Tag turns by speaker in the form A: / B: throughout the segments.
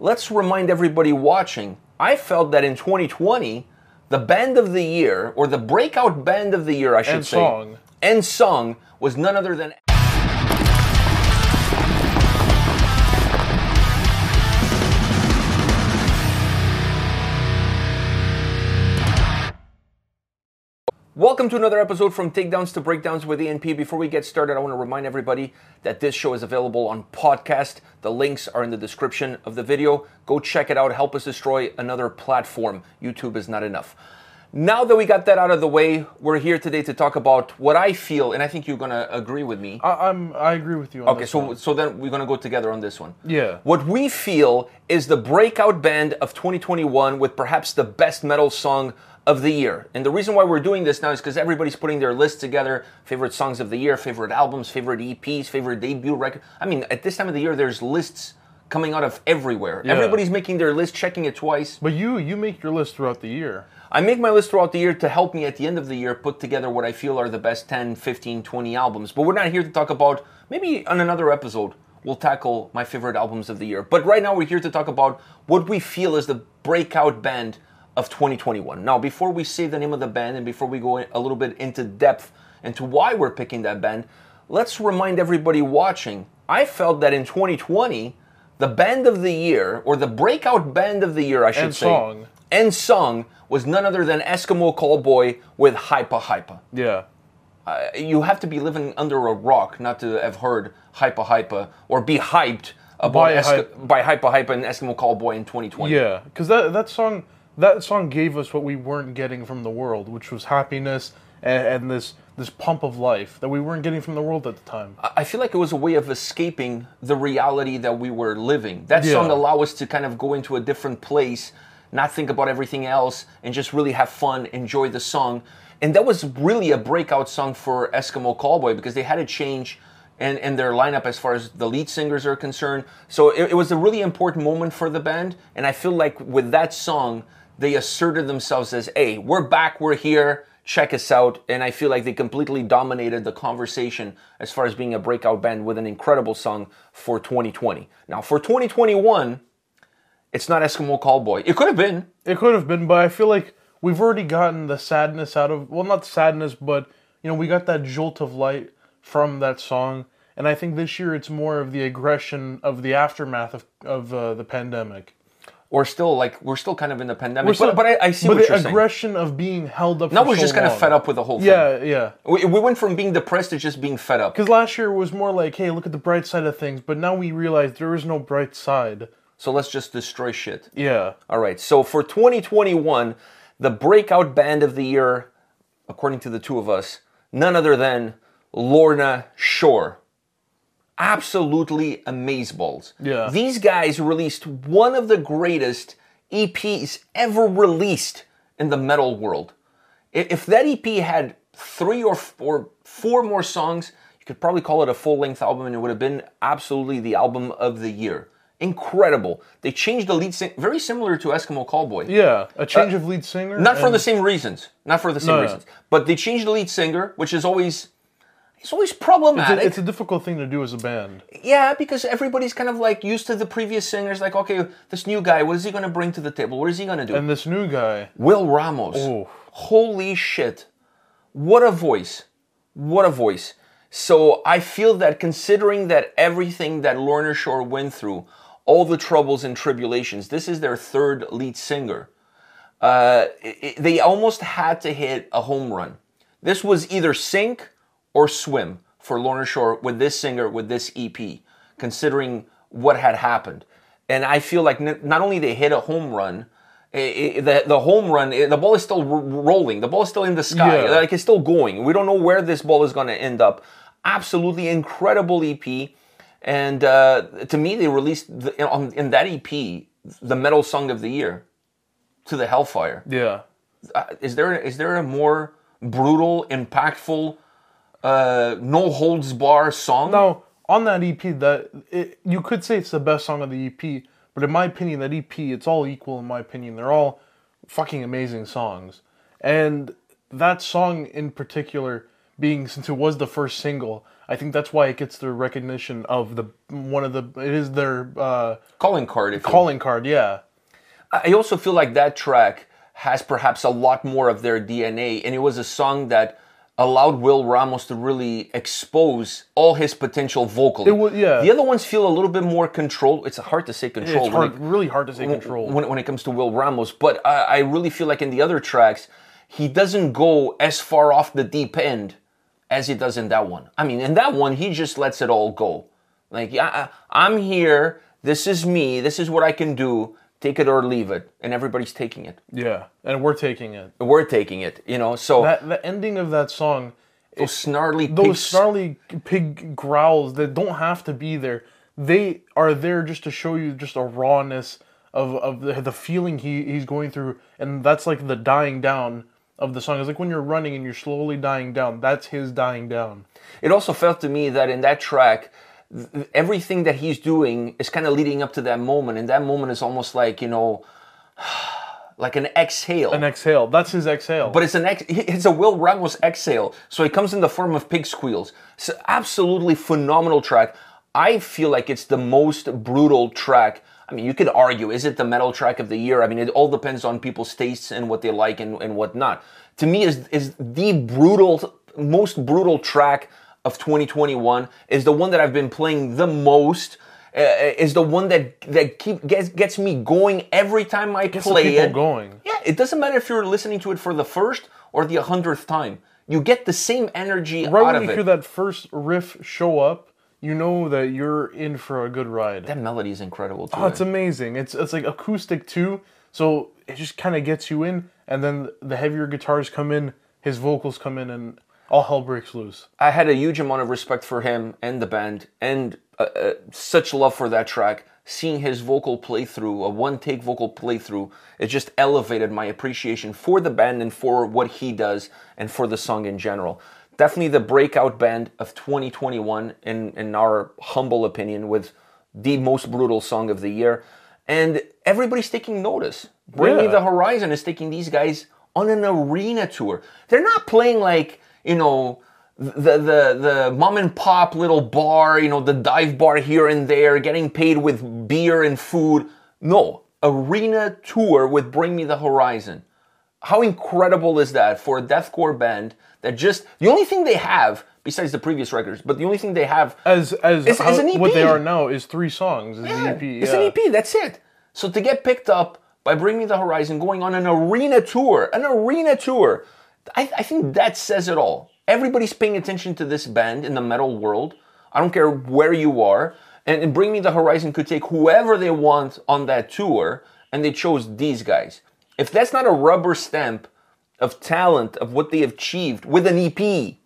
A: let's remind everybody watching. I felt that in 2020, the band of the year, or the breakout band of the year, I should
B: And
A: say,
B: song.
A: and song was none other than. Welcome to another episode from Takedowns to Breakdowns with ENP. Before we get started, I want to remind everybody that this show is available on podcast. The links are in the description of the video. Go check it out. Help us destroy another platform. YouTube is not enough. Now that we got that out of the way, we're here today to talk about what I feel, and I think you're to agree with me.
B: I, I'm. I agree with you. On
A: Okay, so
B: one.
A: so then we're gonna go together on this one.
B: Yeah.
A: What we feel is the breakout band of 2021 with perhaps the best metal song of the year. And the reason why we're doing this now is because everybody's putting their list together: favorite songs of the year, favorite albums, favorite EPs, favorite debut record. I mean, at this time of the year, there's lists coming out of everywhere.
B: Yeah.
A: Everybody's making their list, checking it twice.
B: but you you make your list throughout the year.
A: I make my list throughout the year to help me at the end of the year put together what I feel are the best 10, 15, 20 albums. But we're not here to talk about, maybe on another episode, we'll tackle my favorite albums of the year. But right now, we're here to talk about what we feel is the breakout band of 2021. Now, before we say the name of the band and before we go a little bit into depth into why we're picking that band, let's remind everybody watching. I felt that in 2020, the band of the year, or the breakout band of the year, I should
B: And
A: say,
B: song.
A: and song was none other than Eskimo Callboy with Hypa Hypa.
B: Yeah.
A: Uh, you have to be living under a rock not to have heard Hypa Hypa or be hyped about
B: By
A: Esk-
B: Hype-
A: by Hypa Hypa and Eskimo Callboy in 2020.
B: Yeah. Because that that song that song gave us what we weren't getting from the world, which was happiness and, and this this pump of life that we weren't getting from the world at the time.
A: I feel like it was a way of escaping the reality that we were living. That
B: Yeah.
A: song allowed us to kind of go into a different place, not think about everything else, and just really have fun, enjoy the song. And that was really a breakout song for Eskimo Callboy because they had a change in, in their lineup as far as the lead singers are concerned. So it, it was a really important moment for the band. And I feel like with that song, they asserted themselves as, hey, we're back, we're here, check us out. And I feel like they completely dominated the conversation as far as being a breakout band with an incredible song for 2020. Now, for 2021, it's not Eskimo Callboy. It could have been.
B: It could have been, but I feel like we've already gotten the sadness out of well, not sadness, but you know, we got that jolt of light from that song, and I think this year it's more of the aggression of the aftermath of of uh, the pandemic.
A: Or still, like, we're still kind of in the pandemic.
B: Still-
A: but, but I, I see
B: but
A: what
B: the
A: you're saying.
B: aggression of being held up.
A: Now we're
B: so
A: just kind of fed up with the whole thing.
B: Yeah, yeah.
A: We, we went from being depressed to just being fed up.
B: Because last year was more like, hey, look at the bright side of things, but now we realize there is no bright side.
A: So let's just destroy shit.
B: Yeah.
A: All right. So for 2021, the breakout band of the year, according to the two of us, none other than Lorna Shore. Absolutely amazeballs.
B: Yeah.
A: These guys released one of the greatest EPs ever released in the metal world. If that EP had three or f- or four more songs, you could probably call it a full-length album, and it would have been absolutely the album of the year. Incredible. They changed the lead singer, very similar to Eskimo Callboy.
B: Yeah. A change of lead singer.
A: Uh, Not for the same reasons. Not for the same
B: No, no.
A: reasons. But they changed the lead singer, which is always it's always
B: It's
A: problematic.
B: a, it's a difficult thing to do as a band.
A: yeah, because everybody's kind of like used to the previous singers. Like, okay, this new guy, what is he going to bring to the table? What is he going to do?
B: And this new guy,
A: Will Ramos.
B: Oh.
A: Holy shit. What a voice. What a voice. So I feel that considering that everything that Lorna Shore went through, all the troubles and tribulations, this is their third lead singer. Uh, i- i- they almost had to hit a home run. This was either sink or swim for Lorna Shore with this singer, with this EP, considering what had happened. And I feel like n- not only they hit a home run, i- i- the, the home run, i- the ball is still r- rolling. The ball is still in the sky.
B: Yeah.
A: Like it's still going. We don't know where this ball is going to end up. Absolutely incredible EP. And uh, to me, they released the, on, in that EP the metal song of the year, "To the Hellfire."
B: yeah.
A: Uh, is there is there a more brutal, impactful, uh, no holds bar song?
B: Now, on that EP, that it, you could say it's the best song of the EP, but in my opinion, that EP, it's all equal. In my opinion, they're all fucking amazing songs, and that song in particular being since it was the first single. I think that's why it gets the recognition of the one of the it is their uh,
A: Calling card. If you
B: calling card. Yeah,
A: I also feel like that track has perhaps a lot more of their DNA, and it was a song that allowed Will Ramos to really expose all his potential vocally.
B: It wa- yeah.
A: The other ones feel a little bit more controlled. It's hard to say control.
B: it's hard, really hard to say control.
A: when, when it comes to Will Ramos, but I, I really feel like in the other tracks, he doesn't go as far off the deep end as he does in that one. I mean, in that one, he just lets it all go. Like, yeah, I, I'm here. This is me. This is what I can do. Take it or leave it, and everybody's taking it.
B: yeah, and we're taking it.
A: We're taking it. You know, so
B: That the ending of that song,
A: those snarly,
B: those
A: pigs-
B: snarly pig growls that don't have to be there. They are there just to show you just a rawness of, of the, the feeling he, he's going through, and that's like the dying down of the song. It's like when you're running and you're slowly dying down. That's his dying down.
A: It also felt to me that in that track, th- everything that he's doing is kind of leading up to that moment, and that moment is almost like you know, like an exhale.
B: An exhale. That's his exhale.
A: but it's an ex- it's a Will Ramos exhale, so it comes in the form of pig squeals. It's an absolutely phenomenal track. I feel like it's the most brutal track. I mean, you could argue, is it the metal track of the year? I mean, it all depends on people's tastes and what they like and, and what not. To me, is is the brutal, most brutal track of 2021. Is the one that I've been playing the most. Uh, is the one that that keep gets gets me going every time I
B: Gets
A: play
B: people
A: it.
B: going.
A: Yeah, it doesn't matter if you're listening to it for the first or the hundredth time. You get the same energy
B: right
A: out
B: when
A: of
B: you
A: it.
B: hear that first riff show up, you know that you're in for a good ride.
A: that melody is incredible too.
B: Oh, it's amazing. It's it's like acoustic too, so it just kind of gets you in, and then the heavier guitars come in, his vocals come in, and all hell breaks loose.
A: I had a huge amount of respect for him and the band, and uh, uh, such love for that track. Seeing his vocal playthrough, a one-take vocal playthrough, it just elevated my appreciation for the band and for what he does and for the song in general. Definitely the breakout band of 2021, in in our humble opinion, with the most brutal song of the year, and everybody's taking notice. Bring Me the Horizon is taking these guys on an arena tour. They're not playing like you know the the the mom and pop little bar, you know, the dive bar here and there, getting paid with beer and food. No, arena tour with Bring Me the Horizon. How incredible is that for a deathcore band that just the only thing they have besides the previous records, but the only thing they have
B: As as how-
A: it's an
B: what they are now is three songs. Is the EP.
A: it's an EP. That's it. So to get picked up by Bring Me the Horizon, going on an arena tour, an arena tour, I, I think that says it all. Everybody's paying attention to this band in the metal world. I don't care where you are. And, and Bring Me the Horizon could take whoever they want on that tour, and they chose these guys. If that's not a rubber stamp of talent, of what they achieved with an EP,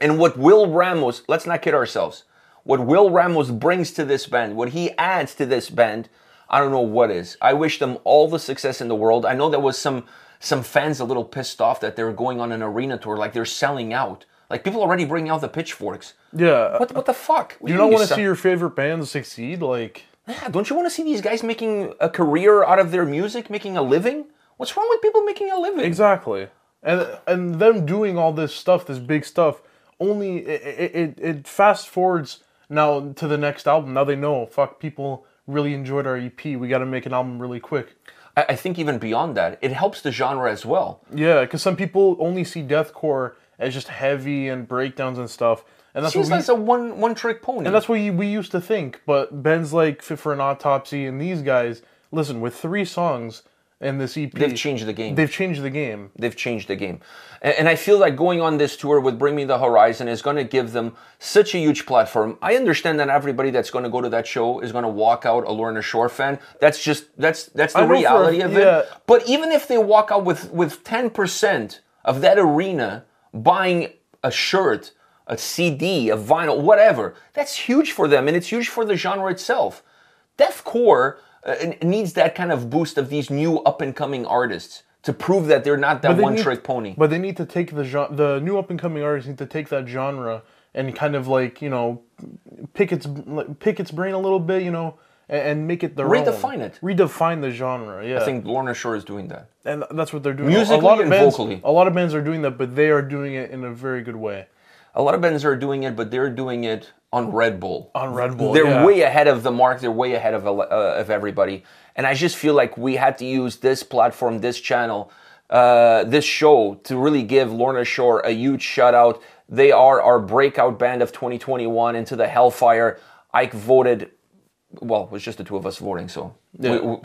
A: and what Will Ramos, let's not kid ourselves, what Will Ramos brings to this band, what he adds to this band, I don't know what is. I wish them all the success in the world. I know there was some some fans a little pissed off that they're going on an arena tour, like they're selling out. Like people already bringing out the pitchforks.
B: Yeah.
A: What what the fuck?
B: Do you not want to see your favorite band succeed? Like,
A: Yeah, don't you want to see these guys making a career out of their music, making a living? What's wrong with people making a living?
B: exactly. And and them doing all this stuff, this big stuff, only it it, it fast forwards now to the next album. Now they know, fuck, people really enjoyed our EP. We got to make an album really quick.
A: I, I think even beyond that, it helps the genre as well.
B: Yeah, because some people only see deathcore as just heavy and breakdowns and stuff, and that's
A: Seems
B: what we,
A: like a one one trick pony.
B: and that's what we, we used to think. But Ben's like Fit for an Autopsy and these guys, listen, with three songs in this EP,
A: They've changed the game.
B: They've changed the game.
A: They've changed the game. And, and I feel like going on this tour with Bring Me the Horizon is going to give them such a huge platform. I understand that everybody that's going to go to that show is going to walk out a Lorna Shore fan. That's just that's that's the
B: know for
A: reality of
B: yeah.
A: it. But even if they walk out with with 10% of that arena buying a shirt, a CD, a vinyl, whatever, that's huge for them and it's huge for the genre itself. Deathcore uh, needs that kind of boost of these new up and coming artists to prove that they're not that
B: they
A: one
B: need-
A: trick pony.
B: But they need to take the genre, the new up and coming artists need to take that genre and kind of like you know pick its pick its brain a little bit, you know, and, and make it their
A: Redefine
B: own.
A: it.
B: Redefine the genre. Yeah,
A: I think Lorna Shore is doing that.
B: and that's what they're doing.
A: Musically
B: a lot of
A: and
B: bands,
A: vocally.
B: a lot of bands are doing that, but they are doing it in a very good way.
A: a lot of bands are doing it, but they're doing it on Red Bull.
B: On Red Bull,
A: they're
B: yeah.
A: way ahead of the mark. They're way ahead of uh, of everybody. And I just feel like we had to use this platform, this channel, uh, this show to really give Lorna Shore a huge shout out. They are our breakout band of 2021 into the Hellfire. Ike voted well, it was just the two of us voting, so we, we,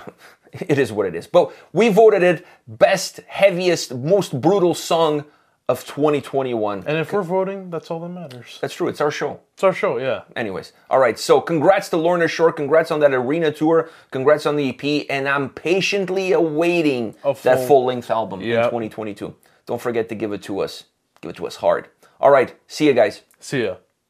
A: it is what it is. But we voted it best, heaviest, most brutal song of 2021.
B: And if we're voting, that's all that matters.
A: That's true. It's our show.
B: It's our show, yeah.
A: Anyways, all right. So congrats to Lorna Shore. Congrats on that arena tour. Congrats on the EP. And I'm patiently awaiting
B: A
A: that
B: full-
A: full length album in 2022. Don't forget to give it to us. Give it to us hard. All right. See you guys.
B: See ya.